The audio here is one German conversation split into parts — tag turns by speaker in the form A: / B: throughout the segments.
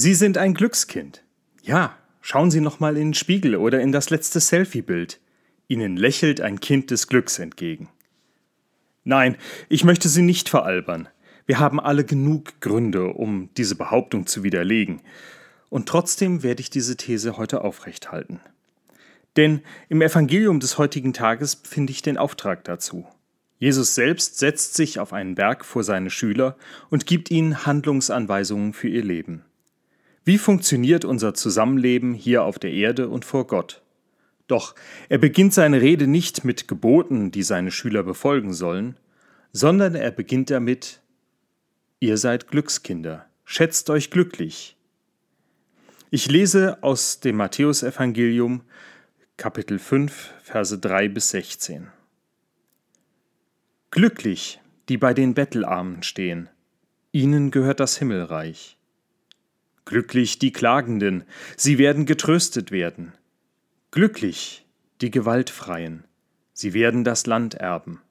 A: Sie sind ein Glückskind. Ja, schauen Sie noch mal in den Spiegel oder in das letzte Selfie-Bild. Ihnen lächelt ein Kind des Glücks entgegen. Nein, ich möchte Sie nicht veralbern. Wir haben alle genug Gründe, um diese Behauptung zu widerlegen. Und trotzdem werde ich diese These heute aufrechthalten. Denn im Evangelium des heutigen Tages finde ich den Auftrag dazu. Jesus selbst setzt sich auf einen Berg vor seine Schüler und gibt ihnen Handlungsanweisungen für ihr Leben. Wie funktioniert unser Zusammenleben hier auf der Erde und vor Gott? Doch er beginnt seine Rede nicht mit Geboten, die seine Schüler befolgen sollen, sondern er beginnt damit, Ihr seid Glückskinder, schätzt euch glücklich. Ich lese aus dem Matthäusevangelium Kapitel 5, Verse 3 bis 16. Glücklich, die bei den Bettelarmen stehen, ihnen gehört das Himmelreich. Glücklich die Klagenden, sie werden getröstet werden. Glücklich die Gewaltfreien, sie werden das Land erben.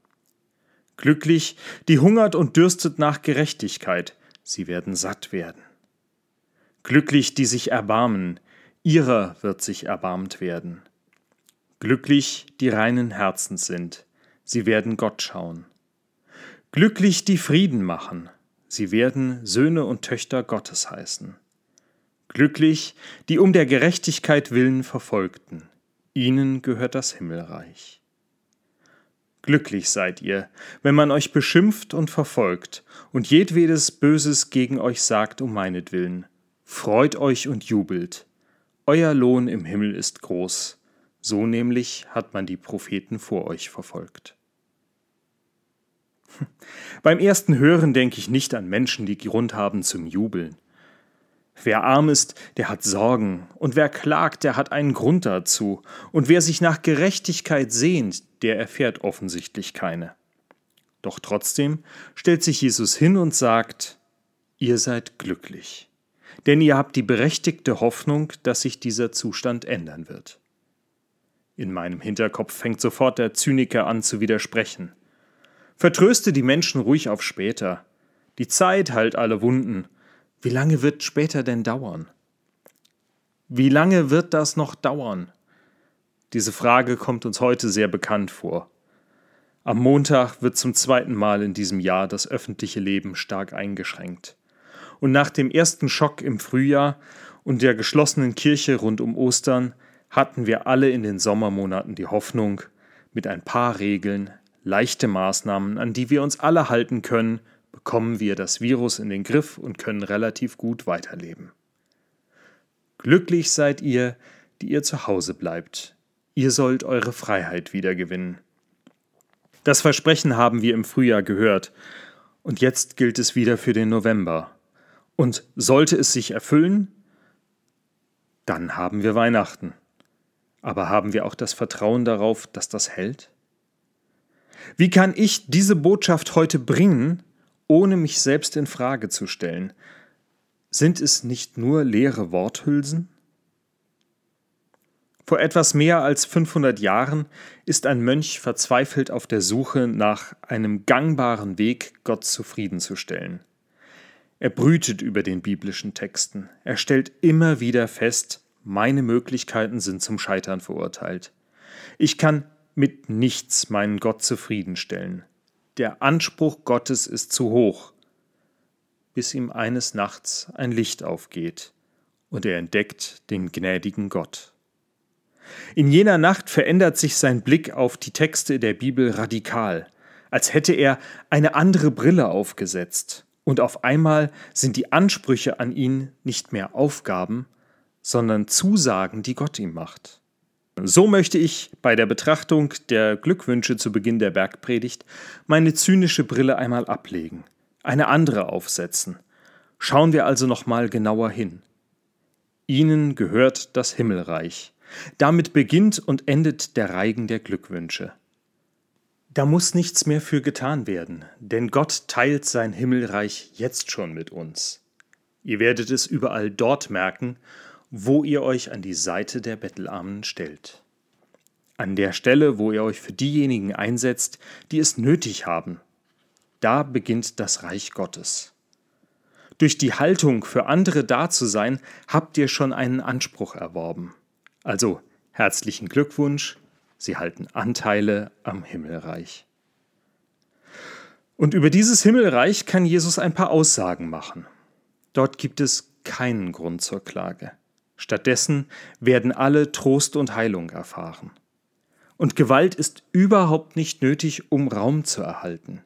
A: Glücklich die hungert und dürstet nach Gerechtigkeit, sie werden satt werden. Glücklich die sich erbarmen, ihrer wird sich erbarmt werden. Glücklich die reinen Herzens sind, sie werden Gott schauen. Glücklich die Frieden machen, sie werden Söhne und Töchter Gottes heißen. Glücklich die um der Gerechtigkeit willen Verfolgten, ihnen gehört das Himmelreich. Glücklich seid ihr, wenn man euch beschimpft und verfolgt und jedwedes Böses gegen euch sagt um meinetwillen. Freut euch und jubelt. Euer Lohn im Himmel ist groß, so nämlich hat man die Propheten vor euch verfolgt. Beim ersten Hören denke ich nicht an Menschen, die Grund haben zum Jubeln. Wer arm ist, der hat Sorgen, und wer klagt, der hat einen Grund dazu, und wer sich nach Gerechtigkeit sehnt, der erfährt offensichtlich keine. Doch trotzdem stellt sich Jesus hin und sagt, ihr seid glücklich, denn ihr habt die berechtigte Hoffnung, dass sich dieser Zustand ändern wird. In meinem Hinterkopf fängt sofort der Zyniker an zu widersprechen. Vertröste die Menschen ruhig auf später. Die Zeit heilt alle Wunden. Wie lange wird später denn dauern? Wie lange wird das noch dauern? Diese Frage kommt uns heute sehr bekannt vor. Am Montag wird zum zweiten Mal in diesem Jahr das öffentliche Leben stark eingeschränkt. Und nach dem ersten Schock im Frühjahr und der geschlossenen Kirche rund um Ostern hatten wir alle in den Sommermonaten die Hoffnung, mit ein paar Regeln, leichte Maßnahmen, an die wir uns alle halten können, bekommen wir das Virus in den Griff und können relativ gut weiterleben. Glücklich seid ihr, die ihr zu Hause bleibt. Ihr sollt eure Freiheit wiedergewinnen. Das Versprechen haben wir im Frühjahr gehört, und jetzt gilt es wieder für den November. Und sollte es sich erfüllen, dann haben wir Weihnachten. Aber haben wir auch das Vertrauen darauf, dass das hält? Wie kann ich diese Botschaft heute bringen, ohne mich selbst in Frage zu stellen? Sind es nicht nur leere Worthülsen? Vor etwas mehr als 500 Jahren ist ein Mönch verzweifelt auf der Suche nach einem gangbaren Weg, Gott zufriedenzustellen. Er brütet über den biblischen Texten. Er stellt immer wieder fest, meine Möglichkeiten sind zum Scheitern verurteilt. Ich kann mit nichts meinen Gott zufriedenstellen. Der Anspruch Gottes ist zu hoch, bis ihm eines Nachts ein Licht aufgeht und er entdeckt den gnädigen Gott. In jener Nacht verändert sich sein Blick auf die Texte der Bibel radikal, als hätte er eine andere Brille aufgesetzt, und auf einmal sind die Ansprüche an ihn nicht mehr Aufgaben, sondern Zusagen, die Gott ihm macht. So möchte ich bei der Betrachtung der Glückwünsche zu Beginn der Bergpredigt meine zynische Brille einmal ablegen, eine andere aufsetzen. Schauen wir also nochmal genauer hin. Ihnen gehört das Himmelreich. Damit beginnt und endet der Reigen der Glückwünsche. Da muss nichts mehr für getan werden, denn Gott teilt sein Himmelreich jetzt schon mit uns. Ihr werdet es überall dort merken, wo ihr euch an die Seite der Bettelarmen stellt. An der Stelle, wo ihr euch für diejenigen einsetzt, die es nötig haben. Da beginnt das Reich Gottes. Durch die Haltung für andere da zu sein, habt ihr schon einen Anspruch erworben. Also herzlichen Glückwunsch, Sie halten Anteile am Himmelreich. Und über dieses Himmelreich kann Jesus ein paar Aussagen machen. Dort gibt es keinen Grund zur Klage. Stattdessen werden alle Trost und Heilung erfahren. Und Gewalt ist überhaupt nicht nötig, um Raum zu erhalten.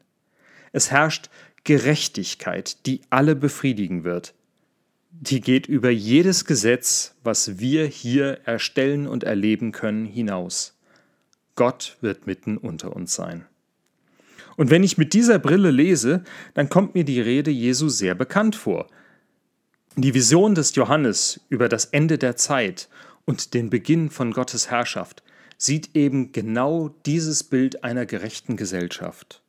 A: Es herrscht Gerechtigkeit, die alle befriedigen wird. Die geht über jedes Gesetz, was wir hier erstellen und erleben können, hinaus. Gott wird mitten unter uns sein. Und wenn ich mit dieser Brille lese, dann kommt mir die Rede Jesu sehr bekannt vor. Die Vision des Johannes über das Ende der Zeit und den Beginn von Gottes Herrschaft sieht eben genau dieses Bild einer gerechten Gesellschaft.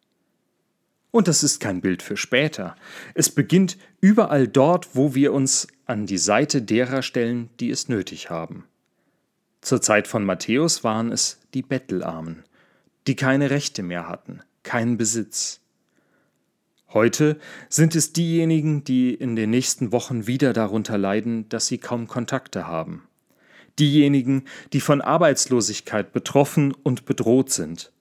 A: Und das ist kein Bild für später. Es beginnt überall dort, wo wir uns an die Seite derer stellen, die es nötig haben. Zur Zeit von Matthäus waren es die Bettelarmen, die keine Rechte mehr hatten, keinen Besitz. Heute sind es diejenigen, die in den nächsten Wochen wieder darunter leiden, dass sie kaum Kontakte haben. Diejenigen, die von Arbeitslosigkeit betroffen und bedroht sind,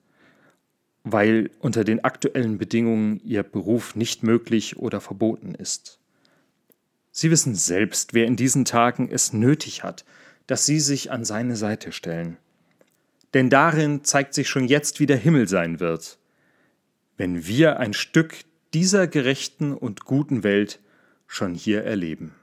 A: weil unter den aktuellen Bedingungen ihr Beruf nicht möglich oder verboten ist. Sie wissen selbst, wer in diesen Tagen es nötig hat, dass sie sich an seine Seite stellen. Denn darin zeigt sich schon jetzt, wie der Himmel sein wird, wenn wir ein Stück dieser gerechten und guten Welt schon hier erleben.